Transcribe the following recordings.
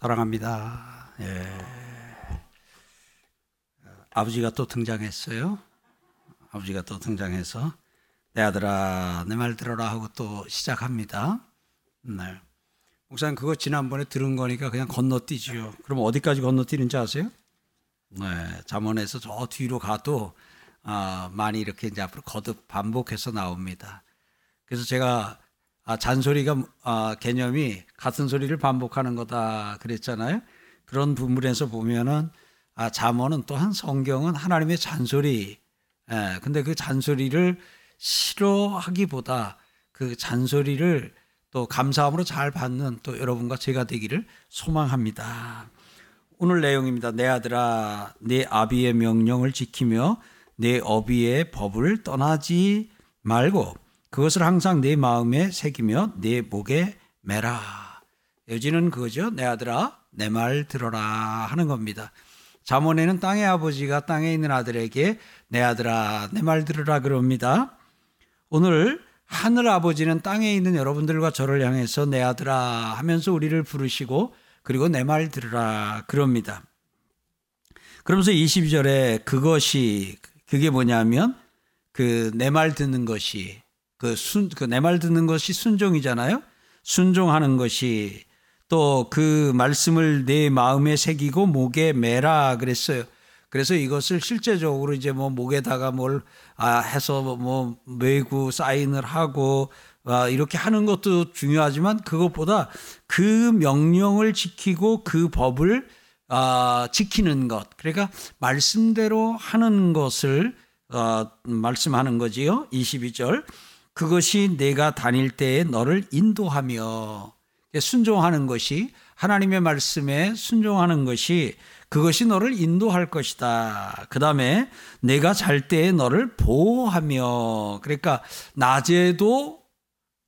사랑합니다. 예. 아버지가 또 등장했어요. 아버지가 또 등장해서 내 아들아 내 말 들어라 하고 또 시작합니다. 네. 목사님 그거 지난번에 들은 거니까 그냥 건너뛰지요. 그럼 어디까지 건너뛰는지 아세요? 네, 잠원에서 저 뒤로 가도 아, 많이 이렇게 이제 앞으로 거듭 반복해서 나옵니다. 그래서 제가 아, 잔소리가 아, 개념이 같은 소리를 반복하는 거다 그랬잖아요. 그런 부분에서 보면은 아, 잠언은 또한 성경은 하나님의 잔소리. 예, 근데 그 잔소리를 싫어하기보다 그 잔소리를 또 감사함으로 잘 받는 또 여러분과 제가 되기를 소망합니다. 오늘 내용입니다. 내 아들아, 내 아비의 명령을 지키며 내 어비의 법을 떠나지 말고 그것을 항상 내 마음에 새기며 내 목에 매라. 여지는 그거죠. 내 아들아, 내 말 들어라 하는 겁니다. 잠언에는 땅의 아버지가 땅에 있는 아들에게 내 아들아, 내 말 들으라 그럽니다. 오늘 하늘 아버지는 땅에 있는 여러분들과 저를 향해서 내 아들아 하면서 우리를 부르시고 그리고 내 말 들으라 그럽니다. 그러면서 22절에 그것이 그게 뭐냐면 그 내 말 듣는 것이 그 순, 그 내 말 듣는 것이 순종이잖아요. 순종하는 것이 또 그 말씀을 내 마음에 새기고 목에 매라 그랬어요. 그래서 이것을 실제적으로 이제 뭐 목에다가 뭘 아, 해서 뭐 메고 사인을 하고 아, 이렇게 하는 것도 중요하지만 그것보다 그 명령을 지키고 그 법을 아, 지키는 것. 그러니까 말씀대로 하는 것을 어, 말씀하는 거지요. 22절. 그것이 내가 다닐 때에 너를 인도하며 순종하는 것이 하나님의 말씀에 순종하는 것이 그것이 너를 인도할 것이다. 그 다음에 내가 잘 때에 너를 보호하며 그러니까 낮에도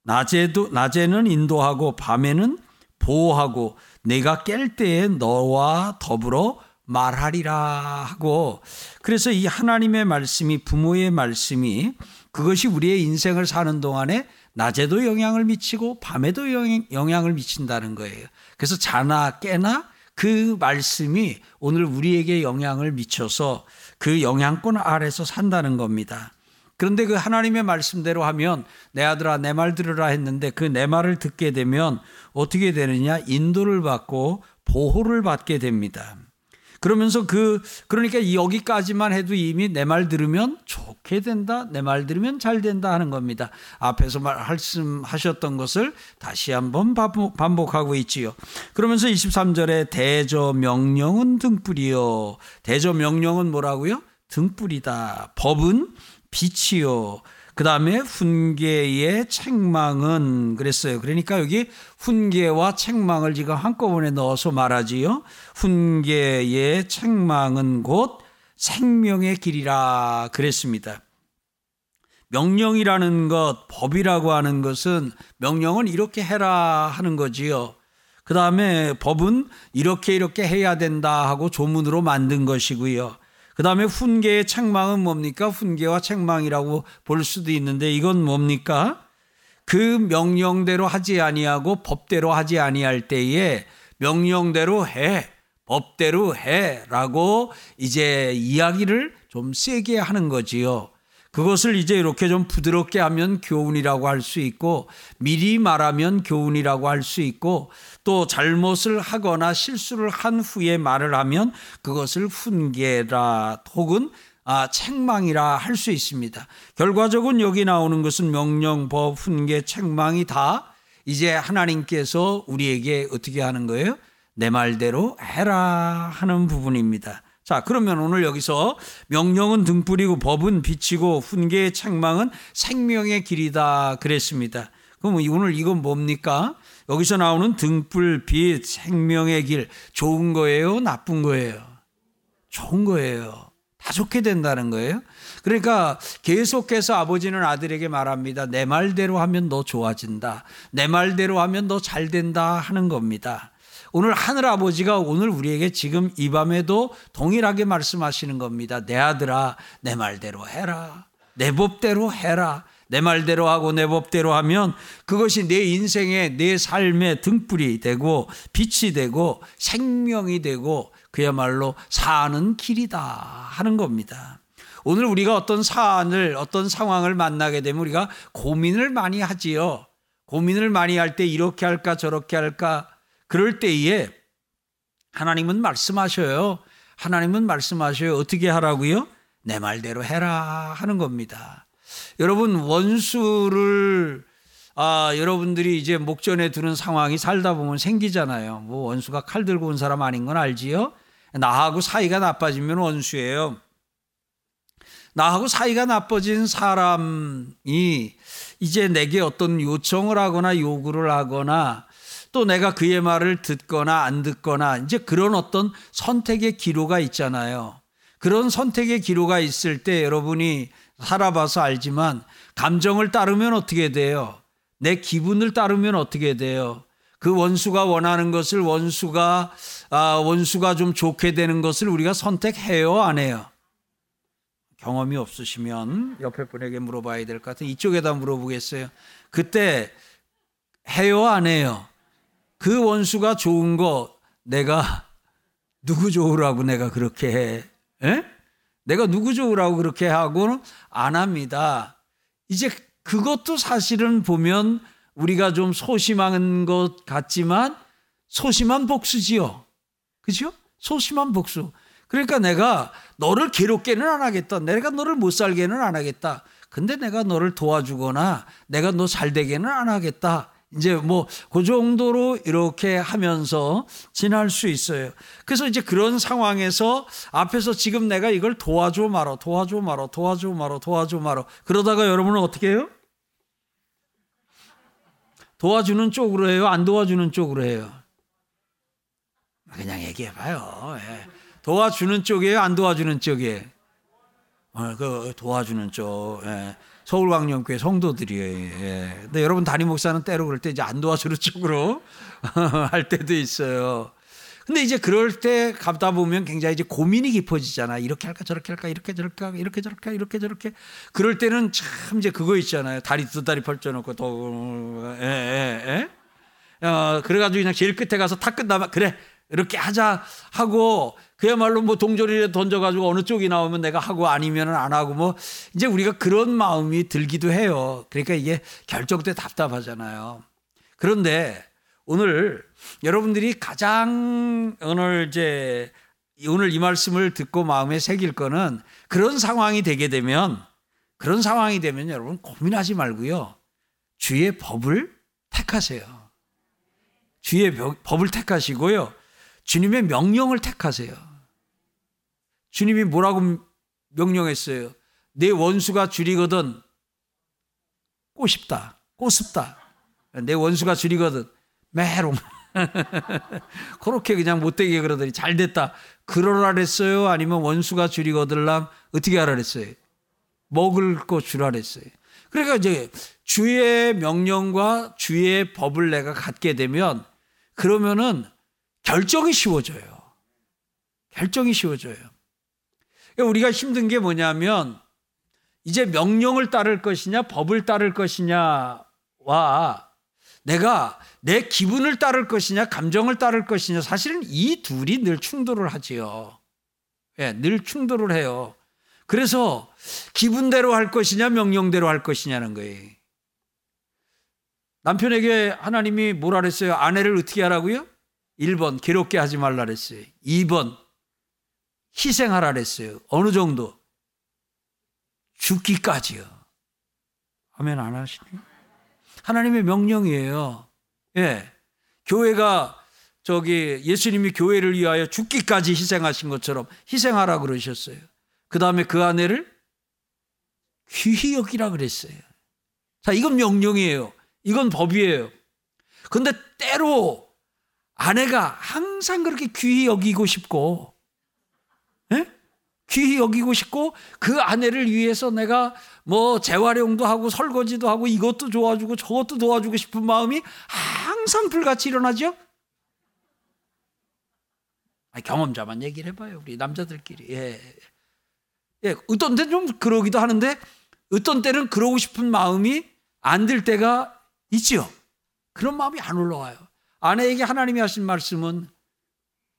낮에도 낮에는 인도하고 밤에는 보호하고 내가 깰 때에 너와 더불어 말하리라 하고 그래서 이 하나님의 말씀이 부모의 말씀이 그것이 우리의 인생을 사는 동안에 낮에도 영향을 미치고 밤에도 영향을 미친다는 거예요. 그래서 자나 깨나 그 말씀이 오늘 우리에게 영향을 미쳐서 그 영향권 아래서 산다는 겁니다. 그런데 그 하나님의 말씀대로 하면 내 아들아 내 말 들으라 했는데 그 내 말을 듣게 되면 어떻게 되느냐 인도를 받고 보호를 받게 됩니다. 그러면서 그 그러니까 여기까지만 해도 이미 내 말 들으면 좋게 된다. 내 말 들으면 잘 된다 하는 겁니다. 앞에서 말씀하셨던 것을 다시 한번 반복하고 있지요. 그러면서 23절에 대저 명령은 등불이요. 대저 명령은 뭐라고요? 등불이다. 법은 빛이요. 그 다음에 훈계의 책망은 그랬어요. 그러니까 여기 훈계와 책망을 지금 한꺼번에 넣어서 말하지요. 훈계의 책망은 곧 생명의 길이라 그랬습니다. 명령이라는 것, 법이라고 하는 것은 명령은 이렇게 해라 하는 거지요. 그 다음에 법은 이렇게 이렇게 해야 된다 하고 조문으로 만든 것이고요. 그 다음에 훈계의 책망은 뭡니까? 훈계와 책망이라고 볼 수도 있는데 이건 뭡니까? 그 명령대로 하지 아니하고 법대로 하지 아니할 때에 명령대로 해, 법대로 해라고 이제 이야기를 좀 세게 하는 거지요. 그것을 이제 이렇게 좀 부드럽게 하면 교훈이라고 할 수 있고 미리 말하면 교훈이라고 할 수 있고 또 잘못을 하거나 실수를 한 후에 말을 하면 그것을 훈계라 혹은 아, 책망이라 할 수 있습니다. 결과적으로 여기 나오는 것은 명령, 법, 훈계, 책망이 다 이제 하나님께서 우리에게 어떻게 하는 거예요? 내 말대로 해라 하는 부분입니다. 자, 그러면 오늘 여기서 명령은 등불이고 법은 빛이고 훈계의 책망은 생명의 길이다 그랬습니다. 그럼 오늘 이건 뭡니까? 여기서 나오는 등불, 빛, 생명의 길 좋은 거예요? 나쁜 거예요? 좋은 거예요. 다 좋게 된다는 거예요. 그러니까 계속해서 아버지는 아들에게 말합니다. 내 말대로 하면 너 좋아진다. 내 말대로 하면 너 잘 된다 하는 겁니다. 오늘 하늘 아버지가 오늘 우리에게 지금 이 밤에도 동일하게 말씀하시는 겁니다. 내 아들아, 내 말대로 해라. 내 법대로 해라. 내 말대로 하고 내 법대로 하면 그것이 내 인생의 내 삶의 등불이 되고 빛이 되고 생명이 되고 그야말로 사는 길이다 하는 겁니다. 오늘 우리가 어떤 사안을 어떤 상황을 만나게 되면 우리가 고민을 많이 하지요. 고민을 많이 할 때 이렇게 할까 저렇게 할까 그럴 때에 하나님은 말씀하셔요. 하나님은 말씀하셔요. 어떻게 하라고요? 내 말대로 해라 하는 겁니다. 여러분 원수를 아, 여러분들이 이제 목전에 두는 상황이 살다 보면 생기잖아요. 뭐 원수가 칼 들고 온 사람 아닌 건 알지요? 나하고 사이가 나빠지면 원수예요. 나하고 사이가 나빠진 사람이 이제 내게 어떤 요청을 하거나 요구를 하거나 또 내가 그의 말을 듣거나 안 듣거나 이제 그런 어떤 선택의 기로가 있잖아요. 그런 선택의 기로가 있을 때 여러분이 살아봐서 알지만 감정을 따르면 어떻게 돼요? 내 기분을 따르면 어떻게 돼요? 그 원수가 원하는 것을 원수가 아, 원수가 좀 좋게 되는 것을 우리가 선택해요, 안 해요? 경험이 없으시면 옆에 분에게 물어봐야 될 것 같아요. 이쪽에다 물어보겠어요. 그때 해요, 안 해요? 그 원수가 좋은 거 내가 누구 좋으라고 내가 그렇게 해? 에? 내가 누구 좋으라고 그렇게 하고는 안 합니다. 이제 그것도 사실은 보면 우리가 좀 소심한 것 같지만 소심한 복수지요. 그죠? 소심한 복수. 그러니까 내가 너를 괴롭게는 안 하겠다. 내가 너를 못 살게는 안 하겠다. 근데 내가 너를 도와주거나 내가 너 잘 되게는 안 하겠다. 이제 뭐 그 정도로 이렇게 하면서 지날 수 있어요. 그래서 이제 그런 상황에서 앞에서 지금 내가 이걸 도와줘 말어, 도와줘 말어, 도와줘 말어, 도와줘 말어. 그러다가 여러분은 어떻게 해요? 도와주는 쪽으로 해요? 안 도와주는 쪽으로 해요? 그냥 얘기해봐요. 예. 도와주는 쪽이에요? 안 도와주는 쪽이에요? 어, 그 도와주는 쪽. 예. 서울광령교회 성도들이에요. 예. 근데 여러분 담임 목사는 때로 그럴 때 이제 안 도와주는 쪽으로 할 때도 있어요. 근데 이제 그럴 때 가다 보면 굉장히 이제 고민이 깊어지잖아. 이렇게 할까 저렇게 할까 이렇게 저렇게 할까 이렇게 저렇게 할까 이렇게 저렇게. 그럴 때는 참 이제 그거 있잖아요. 다리 두 다리 펼쳐놓고 더 예, 예, 예. 어, 그래가지고 그냥 제일 끝에 가서 다 끝나면 그래 이렇게 하자 하고 그야말로 뭐 동전이를 던져가지고 어느 쪽이 나오면 내가 하고 아니면 안 하고 뭐 이제 우리가 그런 마음이 들기도 해요. 그러니까 이게 결정 때 답답하잖아요. 그런데 오늘 여러분들이 가장 오늘 이제 오늘 이 말씀을 듣고 마음에 새길 거는 그런 상황이 되게 되면 그런 상황이 되면 여러분 고민하지 말고요. 주의 법을 택하세요. 주의 법을 택하시고요. 주님의 명령을 택하세요. 주님이 뭐라고 명령했어요? 내 원수가 줄이거든 꼬십다, 꼬습다. 내 원수가 줄이거든 메롱. 그렇게 그냥 못되게 그러더니 잘 됐다. 그러라 그랬어요? 아니면 원수가 줄이거들랑 어떻게 하라 그랬어요? 먹을 거 주라 그랬어요. 그러니까 이제 주의 명령과 주의 법을 내가 갖게 되면 그러면은 결정이 쉬워져요. 결정이 쉬워져요. 그러니까 우리가 힘든 게 뭐냐면 이제 명령을 따를 것이냐 법을 따를 것이냐와 내가 내 기분을 따를 것이냐 감정을 따를 것이냐 사실은 이 둘이 늘 충돌을 하지요. 예, 늘 충돌을 해요. 그래서 기분대로 할 것이냐 명령대로 할 것이냐는 거예요. 남편에게 하나님이 뭐라 그랬어요? 아내를 어떻게 하라고요? 1번 괴롭게 하지 말라 그랬어요. 2번 희생하라 그랬어요. 어느 정도? 죽기까지요. 하면 안 하시니? 하나님의 명령이에요. 예. 교회가 저기 예수님이 교회를 위하여 죽기까지 희생하신 것처럼 희생하라 그러셨어요. 그 다음에 그 아내를 귀히 여기라 그랬어요. 자, 이건 명령이에요. 이건 법이에요. 근데 때로 아내가 항상 그렇게 귀히 여기고 싶고, 예? 귀히 여기고 싶고, 그 아내를 위해서 내가 뭐 재활용도 하고 설거지도 하고 이것도 도와주고 저것도 도와주고 싶은 마음이 항상 불같이 일어나죠? 경험자만 얘기를 해봐요. 우리 남자들끼리. 예. 예, 어떤 데좀 그러기도 하는데, 어떤 때는 그러고 싶은 마음이 안 들 때가 있지요. 그런 마음이 안 올라와요. 아내에게 하나님이 하신 말씀은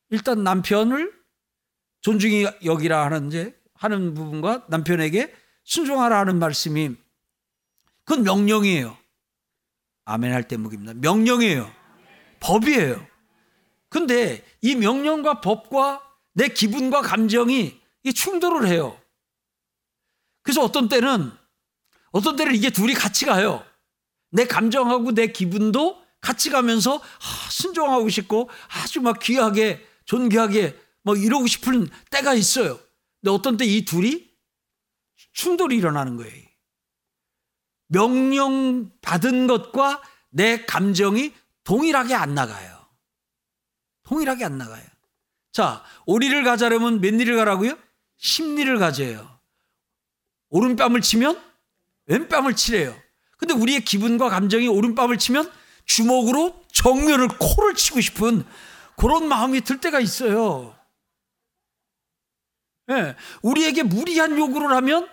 일단 남편을 존중히 여기라 하는 이제 하는 부분과 남편에게 순종하라 하는 말씀이 그건 명령이에요. 아멘 할때 묵입니다. 명령이에요. 법이에요. 근데 이 명령과 법과 내 기분과 감정이 충돌을 해요. 그래서 어떤 때는 어떤 때는 이게 둘이 같이 가요. 내 감정하고 내 기분도 같이 가면서 아, 순종하고 싶고 아주 막 귀하게 존귀하게 뭐 이러고 싶은 때가 있어요. 근데 어떤 때 이 둘이 충돌이 일어나는 거예요. 명령 받은 것과 내 감정이 동일하게 안 나가요. 동일하게 안 나가요. 자, 오리를 가자려면 몇 리를 가라고요? 10리를 가져요. 오른뺨을 치면 왼뺨을 치래요. 근데 우리의 기분과 감정이 오른뺨을 치면 주먹으로 정면을 코를 치고 싶은 그런 마음이 들 때가 있어요. 예, 우리에게 무리한 요구를 하면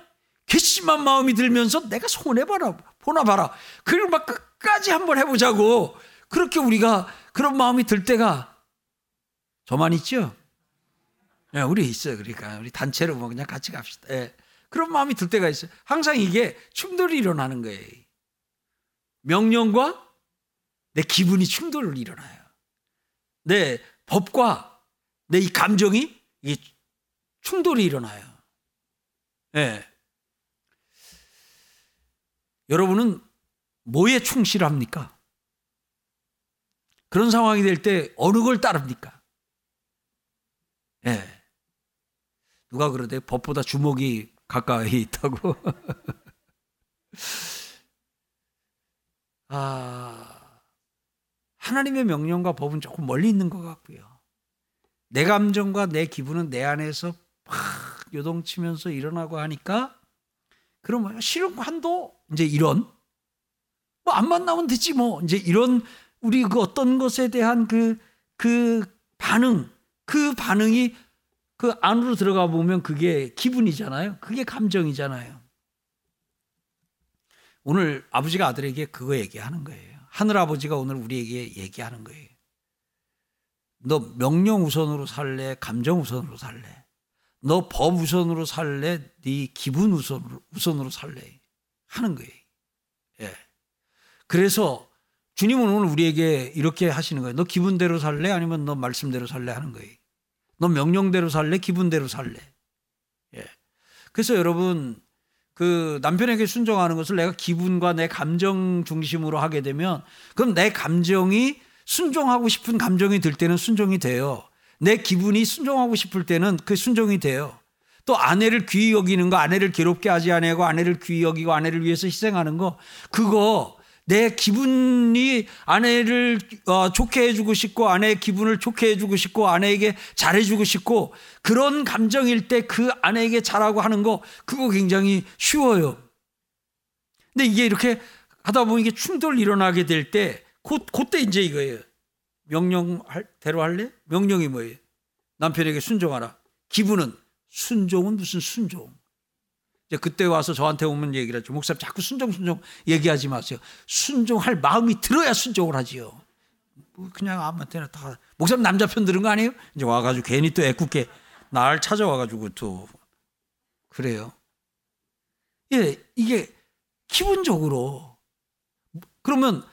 괘씸한 마음이 들면서 내가 손해봐라, 보나 봐라. 그걸 막 끝까지 한번 해보자고. 그렇게 우리가 그런 마음이 들 때가 저만 있죠? 예, 우리 있어요. 그러니까 우리 단체로 뭐 그냥 같이 갑시다. 예, 그런 마음이 들 때가 있어요. 항상 이게 충돌이 일어나는 거예요. 명령과 내 기분이 충돌을 일어나요. 내 법과 내 이 감정이 이 충돌이 일어나요. 예. 여러분은 뭐에 충실합니까? 그런 상황이 될 때 어느 걸 따릅니까? 예. 누가 그러대? 법보다 주먹이 가까이 있다고. 아, 하나님의 명령과 법은 조금 멀리 있는 것 같고요. 내 감정과 내 기분은 내 안에서 막 요동치면서 일어나고 하니까 그러면 싫은 한도 이제 이런 뭐 안 만나면 되지 뭐 이제 이런 우리 그 어떤 것에 대한 그그 그 반응 그 반응이 그 안으로 들어가 보면 그게 기분이잖아요. 그게 감정이잖아요. 오늘 아버지가 아들에게 그거 얘기하는 거예요. 하늘 아버지가 오늘 우리에게 얘기하는 거예요. 너 명령 우선으로 살래? 감정 우선으로 살래? 너 법 우선으로 살래? 네 기분 우선으로, 우선으로 살래? 하는 거예요. 예. 그래서 주님은 오늘 우리에게 이렇게 하시는 거예요. 너 기분대로 살래? 아니면 너 말씀대로 살래? 하는 거예요. 너 명령대로 살래? 기분대로 살래? 예. 그래서 여러분, 그 남편에게 순종하는 것을 내가 기분과 내 감정 중심으로 하게 되면 그럼 내 감정이 순종하고 싶은 감정이 들 때는 순종이 돼요. 내 기분이 순종하고 싶을 때는 그 순종이 돼요. 또 아내를 귀히 여기는 거, 아내를 괴롭게 하지 않고 아내를 귀히 여기고 아내를 위해서 희생하는 거, 그거 내 기분이 아내를 어, 좋게 해주고 싶고 아내의 기분을 좋게 해주고 싶고 아내에게 잘해주고 싶고 그런 감정일 때 그 아내에게 잘하고 하는 거 그거 굉장히 쉬워요. 근데 이게 이렇게 하다 보면 이게 충돌 일어나게 될 때 곧, 그때 이제 이거예요. 명령대로 할래? 명령이 뭐예요? 남편에게 순종하라. 기분은 순종은 무슨 순종? 이제 그때 와서 저한테 오면 얘기를 하죠. 목사님 자꾸 순종 순종 얘기하지 마세요. 순종할 마음이 들어야 순종을 하지요. 뭐 그냥 아무한테나 다 목사님 남자 편 들은 거 아니에요? 이제 와가지고 괜히 또 애꿎게 날 찾아와가지고 또 그래요. 예, 이게 기본적으로 그러면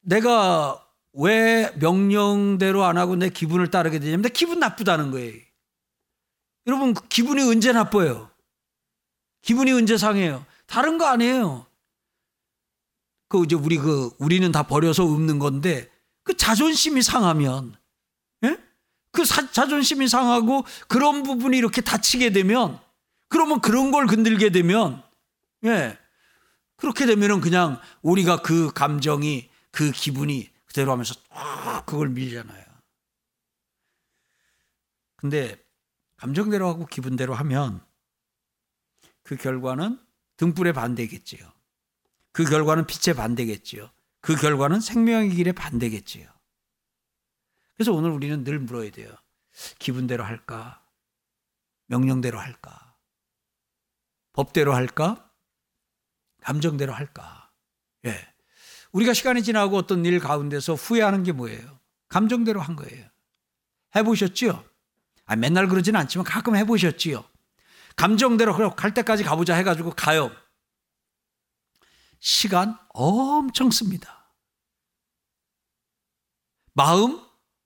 내가 왜 명령대로 안 하고 내 기분을 따르게 되냐면 내 기분 나쁘다는 거예요. 여러분 기분이 언제 나빠요? 기분이 언제 상해요? 다른 거 아니에요. 그 이제 우리 그 우리는 다 버려서 없는 건데 그 자존심이 상하면 예? 그 사, 자존심이 상하고 그런 부분이 이렇게 다치게 되면 그러면 그런 걸 건들게 되면 예. 그렇게 되면은 그냥 우리가 그 감정이 그 기분이 그대로 하면서 그걸 밀잖아요. 근데 감정대로 하고 기분대로 하면 그 결과는 등불의 반대겠지요. 그 결과는 빛의 반대겠지요. 그 결과는 생명의 길의 반대겠지요. 그래서 오늘 우리는 늘 물어야 돼요. 기분대로 할까? 명령대로 할까? 법대로 할까? 감정대로 할까? 예. 우리가 시간이 지나고 어떤 일 가운데서 후회하는 게 뭐예요? 감정대로 한 거예요. 해보셨지요? 아, 맨날 그러진 않지만 가끔 해보셨지요? 감정대로 갈 때까지 가보자 해가지고 가요. 시간 엄청 씁니다. 마음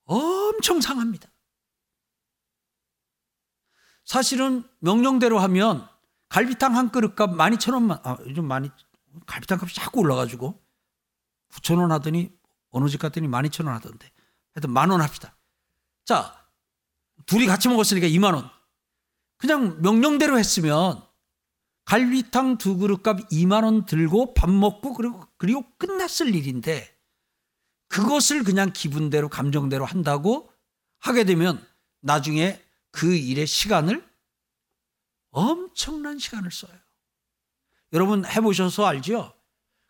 엄청 상합니다. 사실은 명령대로 하면 갈비탕 한 그릇 값 12,000원만, 아, 요즘 많이, 갈비탕 값이 자꾸 올라가지고 9,000원 하더니 어느 집 갔더니 12,000원 하던데. 하여튼 만 원 합시다. 자, 둘이 같이 먹었으니까 2만 원. 그냥 명령대로 했으면 갈비탕 두 그릇 값 2만 원 들고 밥 먹고 그리고 그리고 끝났을 일인데 그것을 그냥 기분대로 감정대로 한다고 하게 되면 나중에 그 일의 시간을 엄청난 시간을 써요. 여러분 해보셔서 알죠?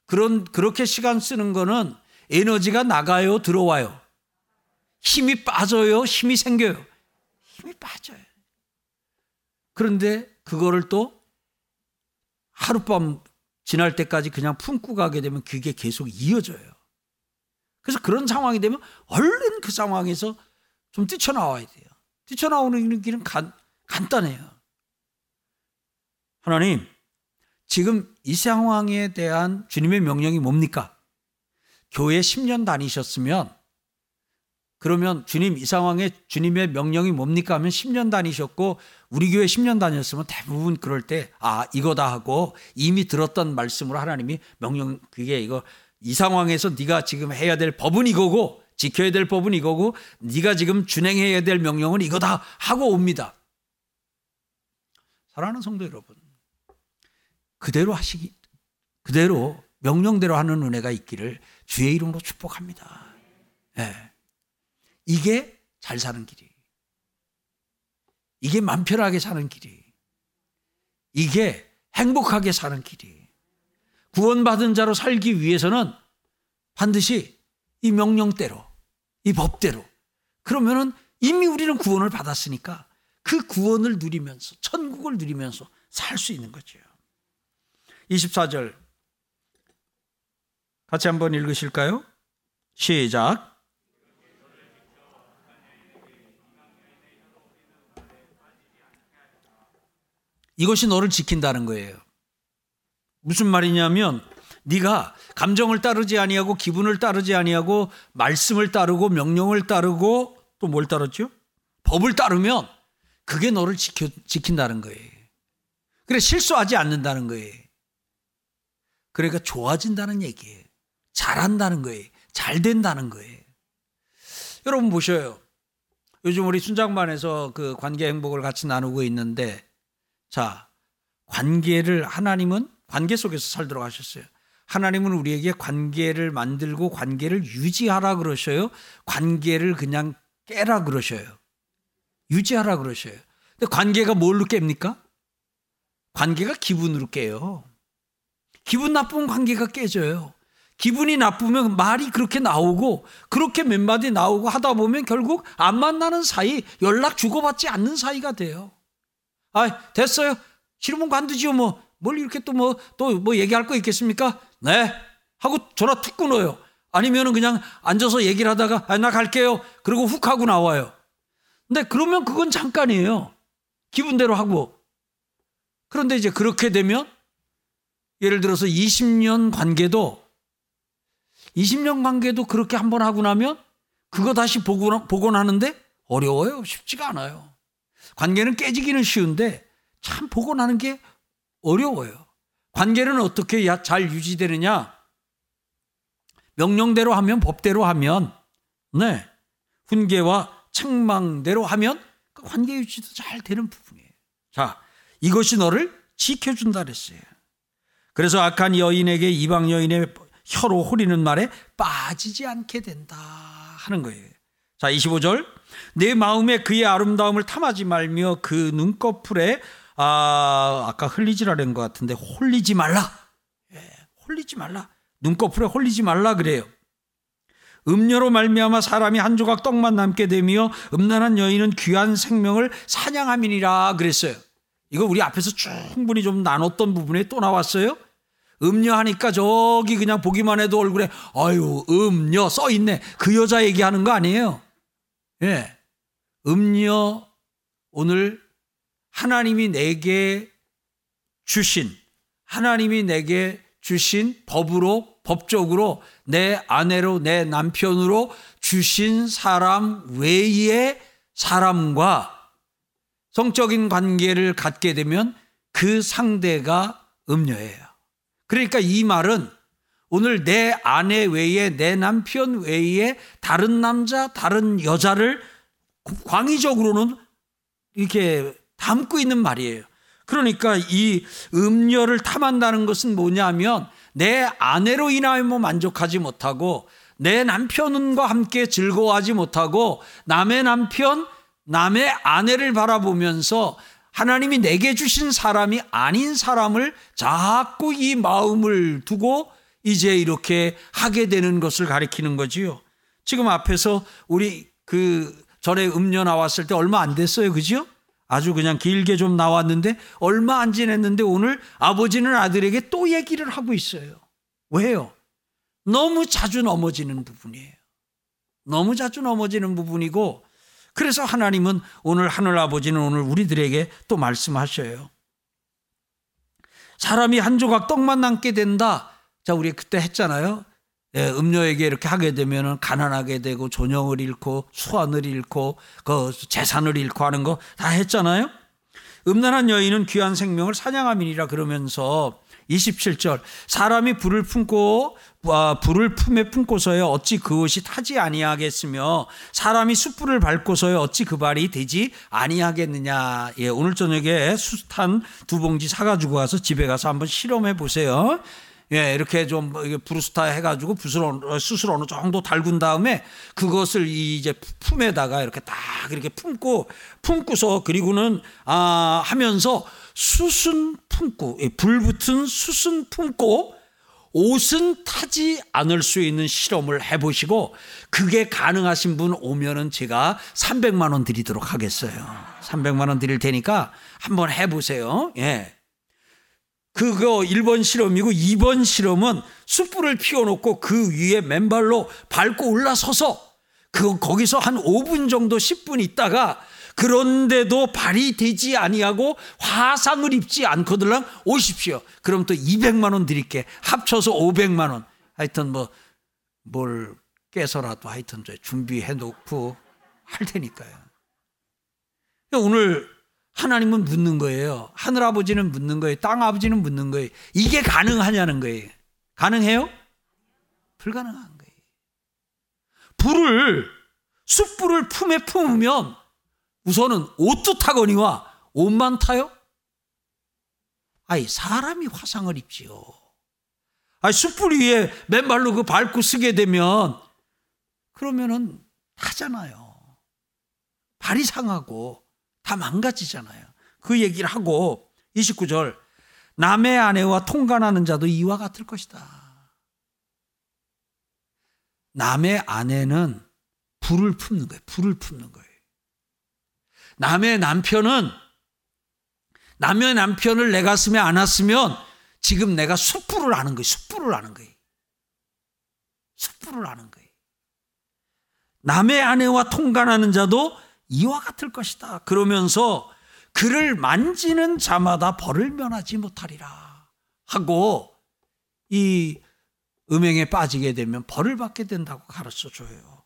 그런 그렇게 시간 쓰는 거는 에너지가 나가요, 들어와요. 힘이 빠져요, 힘이 생겨요. 힘이 빠져요. 그런데 그거를 또 하룻밤 지날 때까지 그냥 품고 가게 되면 그게 계속 이어져요. 그래서 그런 상황이 되면 얼른 그 상황에서 좀 뛰쳐나와야 돼요. 뛰쳐나오는 길은 간, 간단해요. 하나님, 지금 이 상황에 대한 주님의 명령이 뭡니까? 교회 10년 다니셨으면 그러면 주님 이 상황에 주님의 명령이 뭡니까 하면 10년 다니셨고 우리 교회 10년 다녔으면 대부분 그럴 때 아 이거다 하고 이미 들었던 말씀으로 하나님이 명령 그게 이거 이 상황에서 네가 지금 해야 될 법은 이거고 지켜야 될 법은 이거고 네가 지금 준행해야 될 명령은 이거다 하고 옵니다. 사랑하는 성도 여러분 그대로 하시기 그대로 명령대로 하는 은혜가 있기를 주의 이름으로 축복합니다. 네. 이게 잘 사는 길이. 이게 맘 편하게 사는 길이. 이게 행복하게 사는 길이. 구원받은 자로 살기 위해서는 반드시 이 명령대로, 이 법대로. 그러면은 이미 우리는 구원을 받았으니까 그 구원을 누리면서, 천국을 누리면서 살 수 있는 거죠. 24절. 같이 한번 읽으실까요? 시작. 이것이 너를 지킨다는 거예요. 무슨 말이냐면 네가 감정을 따르지 아니하고 기분을 따르지 아니하고 말씀을 따르고 명령을 따르고 또 뭘 따르죠? 법을 따르면 그게 너를 지켜, 지킨다는 거예요. 그래 실수하지 않는다는 거예요. 그러니까 좋아진다는 얘기예요. 잘한다는 거예요. 잘 된다는 거예요. 여러분 보셔요. 요즘 우리 순장반에서 그 관계 행복을 같이 나누고 있는데 자, 관계를 하나님은 관계 속에서 살도록 하셨어요. 하나님은 우리에게 관계를 만들고 관계를 유지하라 그러셔요. 관계를 그냥 깨라 그러셔요. 유지하라 그러셔요. 근데 관계가 뭘로 깹니까? 관계가 기분으로 깨요. 기분 나쁜 관계가 깨져요. 기분이 나쁘면 말이 그렇게 나오고 그렇게 몇 마디 나오고 하다 보면 결국 안 만나는 사이 연락 주고받지 않는 사이가 돼요. 아, 됐어요. 싫으면 관두지요. 뭐, 뭘 이렇게 또 뭐, 또 뭐 얘기할 거 있겠습니까? 네. 하고 전화 툭 끊어요. 아니면은 그냥 앉아서 얘기를 하다가, 아, 나 갈게요. 그리고 훅 하고 나와요. 근데 그러면 그건 잠깐이에요. 기분대로 하고. 그런데 이제 그렇게 되면 예를 들어서 20년 관계도 20년 관계도 그렇게 한번 하고 나면 그거 다시 복원, 복원하는데 어려워요. 쉽지가 않아요. 관계는 깨지기는 쉬운데 참 복원하는 게 어려워요. 관계는 어떻게 잘 유지되느냐? 명령대로 하면 법대로 하면 네 훈계와 책망대로 하면 그 관계 유지도 잘 되는 부분이에요. 자 이것이 너를 지켜준다 그랬어요. 그래서 악한 여인에게 이방 여인의 혀로 호리는 말에 빠지지 않게 된다 하는 거예요. 자 25절 내 마음에 그의 아름다움을 탐하지 말며 그 눈꺼풀에 아 아까 흘리지라는 것 같은데 홀리지 말라. 예, 홀리지 말라. 눈꺼풀에 홀리지 말라 그래요. 음녀로 말미암아 사람이 한 조각 떡만 남게 되며 음란한 여인은 귀한 생명을 사냥함이니라 그랬어요. 이거 우리 앞에서 충분히 좀 나눴던 부분에 또 나왔어요. 음녀하니까 저기 그냥 보기만 해도 얼굴에 아유 음녀 써 있네. 그 여자 얘기하는 거 아니에요. 예. 음녀 오늘 하나님이 내게 주신 하나님이 내게 주신 법으로 법적으로 내 아내로 내 남편으로 주신 사람 외의 사람과 성적인 관계를 갖게 되면 그 상대가 음녀예요. 그러니까 이 말은 오늘 내 아내 외에 내 남편 외에 다른 남자, 다른 여자를 광의적으로는 이렇게 담고 있는 말이에요. 그러니까 이 음녀를 탐한다는 것은 뭐냐면 내 아내로 인하여 만족하지 못하고 내 남편과 함께 즐거워하지 못하고 남의 남편, 남의 아내를 바라보면서 하나님이 내게 주신 사람이 아닌 사람을 자꾸 이 마음을 두고 이제 이렇게 하게 되는 것을 가리키는 거지요. 지금 앞에서 우리 그 전에 음녀 나왔을 때 얼마 안 됐어요. 그죠? 아주 그냥 길게 좀 나왔는데 얼마 안 지냈는데 오늘 아버지는 아들에게 또 얘기를 하고 있어요. 왜요? 너무 자주 넘어지는 부분이에요. 너무 자주 넘어지는 부분이고 그래서 하나님은 오늘 하늘 아버지는 오늘 우리들에게 또 말씀하셔요. 사람이 한 조각 떡만 남게 된다. 자, 우리 그때 했잖아요. 예, 음료에게 이렇게 하게 되면 가난하게 되고 존영을 잃고 수완을 잃고 그 재산을 잃고 하는 거 다 했잖아요. 음란한 여인은 귀한 생명을 사냥함이니라 그러면서 27절 사람이 불을 품고 아, 불을 품에 품고서야 어찌 그것이 타지 아니하겠으며 사람이 숯불을 밟고서야 어찌 그 발이 되지 아니하겠느냐. 예, 오늘 저녁에 숯한 두 봉지 사가지고 가서 집에 가서 한번 실험해 보세요. 예, 이렇게 좀 브루스타 해가지고 붓을 수술 어느 정도 달군 다음에 그것을 이제 품에다가 이렇게 딱 이렇게 품고 품고서 그리고는 아 하면서 수순 품고 불 붙은 수순 품고 옷은 타지 않을 수 있는 실험을 해보시고 그게 가능하신 분 오면은 제가 300만 원 드리도록 하겠어요. 300만 원 드릴 테니까 한번 해보세요. 예. 그거 1번 실험이고 2번 실험은 숯불을 피워놓고 그 위에 맨발로 밟고 올라서서 그 거기서 한 5분 정도 10분 있다가 그런데도 발이 되지 아니하고 화상을 입지 않거들랑 오십시오. 그럼 또 200만 원 드릴게. 합쳐서 500만 원. 하여튼 뭐 뭘 깨서라도 하여튼 준비해 놓고 할 테니까요. 오늘 하나님은 묻는 거예요. 하늘 아버지는 묻는 거예요. 땅 아버지는 묻는 거예요. 이게 가능하냐는 거예요. 가능해요? 불가능한 거예요. 불을 숯불을 품에 품으면 우선은 옷도 타거니와 옷만 타요? 아이 사람이 화상을 입지요. 아이 숯불 위에 맨발로 그 밟고 쓰게 되면 그러면은 타잖아요. 발이 상하고 다 망가지잖아요. 그 얘기를 하고 29절 남의 아내와 통관하는 자도 이와 같을 것이다. 남의 아내는 불을 품는 거예요. 불을 품는 거예요. 남의 남편은 남의 남편을 내 가슴에 안았으면 지금 내가 숯불을 아는 거예요. 숯불을 아는 거예요. 숯불을 아는 거예요. 남의 아내와 통관하는 자도 이와 같을 것이다. 그러면서 그를 만지는 자마다 벌을 면하지 못하리라. 하고 이 음행에 빠지게 되면 벌을 받게 된다고 가르쳐 줘요.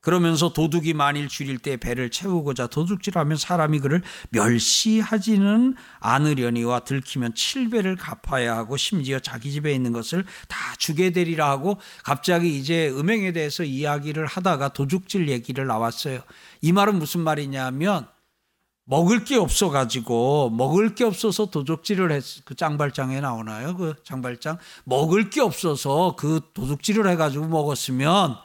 그러면서 도둑이 만일 줄일 때 배를 채우고자 도둑질하면 사람이 그를 멸시하지는 않으려니와 들키면 칠배를 갚아야 하고 심지어 자기 집에 있는 것을 다 주게 되리라 하고 갑자기 이제 음행에 대해서 이야기를 하다가 도둑질 얘기를 나왔어요. 이 말은 무슨 말이냐면 먹을 게 없어 가지고 먹을 게 없어서 도둑질을 했. 그 장발장에 나오나요? 그 장발장 먹을 게 없어서 그 도둑질을 해 가지고 먹었으면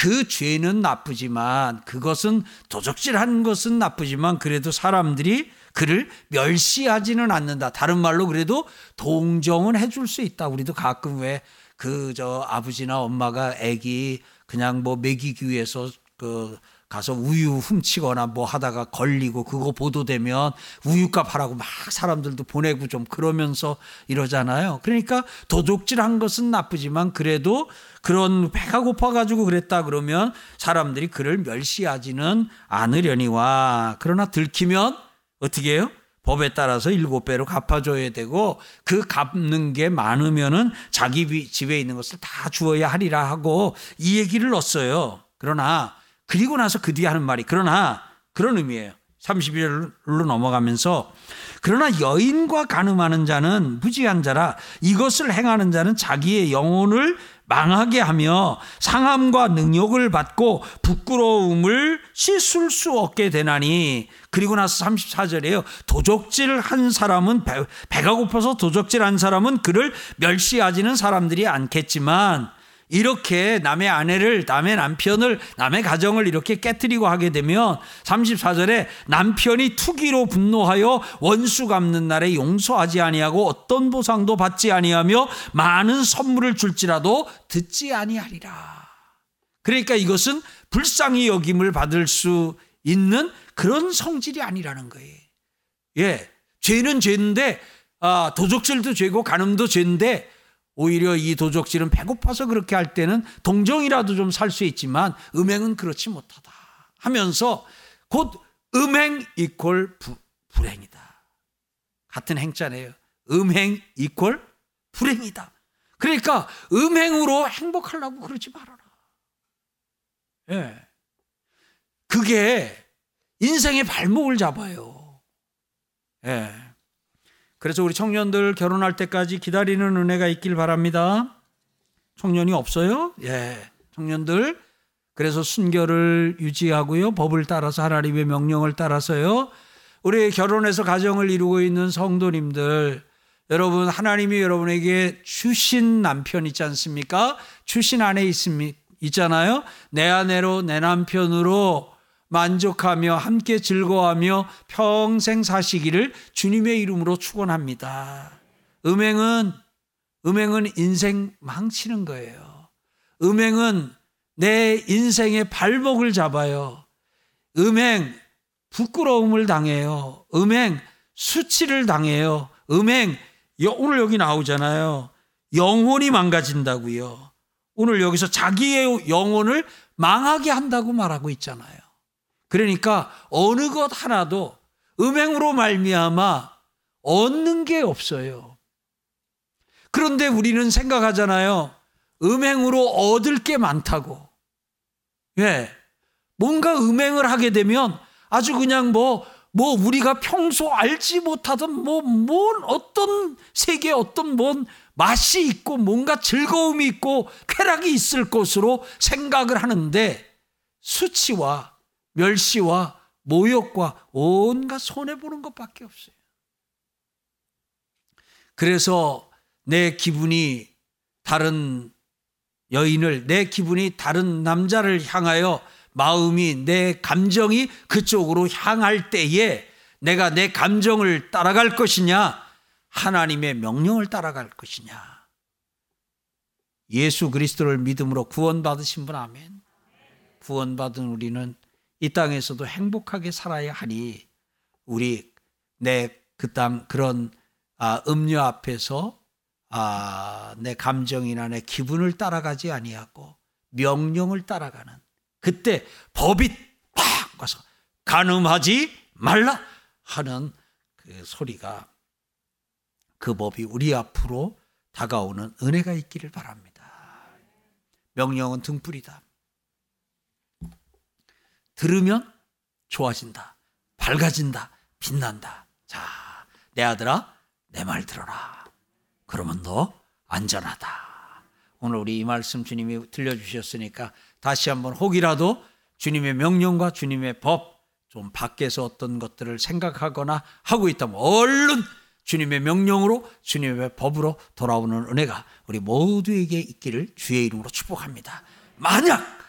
그 죄는 나쁘지만 그것은 도적질한 것은 나쁘지만 그래도 사람들이 그를 멸시하지는 않는다. 다른 말로 그래도 동정은 해줄 수 있다. 우리도 가끔 왜 그 저 아버지나 엄마가 애기 그냥 뭐 먹이기 위해서 그 가서 우유 훔치거나 뭐 하다가 걸리고 그거 보도되면 우유값 하라고 막 사람들도 보내고 좀 그러면서 이러잖아요. 그러니까 도둑질 한 것은 나쁘지만 그래도 그런 배가 고파가지고 그랬다 그러면 사람들이 그를 멸시하지는 않으려니와 그러나 들키면 어떻게 해요? 법에 따라서 일곱 배로 갚아줘야 되고 그 갚는 게 많으면은 자기 집에 있는 것을 다 주어야 하리라 하고 이 얘기를 넣었어요. 그러나 그리고 나서 그 뒤에 하는 말이 그러나 그런 의미예요. 31절로 넘어가면서 그러나 여인과 가늠하는 자는 무지한 자라 이것을 행하는 자는 자기의 영혼을 망하게 하며 상함과 능욕을 받고 부끄러움을 씻을 수 없게 되나니 그리고 나서 34절에요. 도적질 한 사람은 배, 가 고파서 도적질 한 사람은 그를 멸시하지는 사람들이 않겠지만 이렇게 남의 아내를, 남의 남편을, 남의 가정을 이렇게 깨뜨리고 하게 되면 34절에 남편이 투기로 분노하여 원수 갚는 날에 용서하지 아니하고 어떤 보상도 받지 아니하며 많은 선물을 줄지라도 듣지 아니하리라. 그러니까 이것은 불쌍히 여김을 받을 수 있는 그런 성질이 아니라는 거예요. 예. 죄는 죄인데, 아, 도적질도 죄고 간음도 죄인데, 오히려 이 도적질은 배고파서 그렇게 할 때는 동정이라도 좀 살 수 있지만 음행은 그렇지 못하다 하면서 곧 음행 이퀄 부, 불행이다. 같은 행자네요. 음행 이퀄 불행이다. 그러니까 음행으로 행복하려고 그러지 말아라. 예. 그게 인생의 발목을 잡아요. 예. 그래서 우리 청년들 결혼할 때까지 기다리는 은혜가 있길 바랍니다. 청년이 없어요? 예. 청년들. 그래서 순결을 유지하고요. 법을 따라서 하나님의 명령을 따라서요. 우리 결혼해서 가정을 이루고 있는 성도님들, 여러분, 하나님이 여러분에게 주신 남편 있지 않습니까? 주신 아내 있습니, 있잖아요? 내 아내로, 내 남편으로 만족하며 함께 즐거워하며 평생 사시기를 주님의 이름으로 축원합니다. 음행은 음행은 인생 망치는 거예요. 음행은 내 인생의 발목을 잡아요. 음행 부끄러움을 당해요. 음행 수치를 당해요. 음행 오늘 여기 나오잖아요. 영혼이 망가진다고요. 오늘 여기서 자기의 영혼을 망하게 한다고 말하고 있잖아요. 그러니까 어느 것 하나도 음행으로 말미암아 얻는 게 없어요. 그런데 우리는 생각하잖아요. 음행으로 얻을 게 많다고. 예. 뭔가 음행을 하게 되면 아주 그냥 뭐, 뭐 우리가 평소 알지 못하던 뭐, 뭔 어떤 세계 어떤 뭔 맛이 있고 뭔가 즐거움이 있고 쾌락이 있을 것으로 생각을 하는데 수치와 멸시와 모욕과 온갖 손해보는 것밖에 없어요. 그래서 내 기분이 다른 여인을, 내 기분이 다른 남자를 향하여 마음이, 내 감정이 그쪽으로 향할 때에 내가 내 감정을 따라갈 것이냐, 하나님의 명령을 따라갈 것이냐. 예수 그리스도를 믿음으로 구원받으신 분 아멘. 구원받은 우리는 이 땅에서도 행복하게 살아야 하니 우리 내 그 땅 그런 아, 음료 앞에서 아, 내 감정이나 내 기분을 따라가지 아니하고 명령을 따라가는 그때 법이 팍 와서 간음하지 말라 하는 그 소리가 그 법이 우리 앞으로 다가오는 은혜가 있기를 바랍니다. 명령은 등불이다. 들으면 좋아진다. 밝아진다. 빛난다. 자, 내 아들아, 내 말 들어라. 그러면 너 안전하다. 오늘 우리 이 말씀 주님이 들려주셨으니까 다시 한번 혹이라도 주님의 명령과 주님의 법, 좀 밖에서 어떤 것들을 생각하거나 하고 있다면 얼른 주님의 명령으로 주님의 법으로 돌아오는 은혜가 우리 모두에게 있기를 주의 이름으로 축복합니다. 만약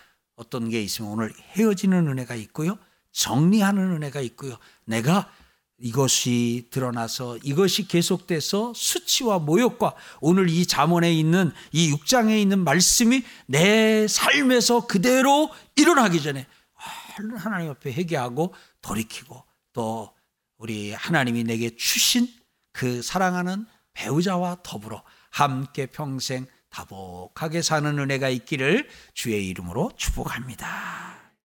어떤 게 있으면 오늘 헤어지는 은혜가 있고요. 정리하는 은혜가 있고요. 내가 이것이 드러나서 이것이 계속돼서 수치와 모욕과 오늘 이 잠언에 있는 이 6장에 있는 말씀이 내 삶에서 그대로 일어나기 전에 하나님 앞에 회개하고 돌이키고 또 우리 하나님이 내게 주신 그 사랑하는 배우자와 더불어 함께 평생 다복하게 사는 은혜가 있기를 주의 이름으로 축복합니다.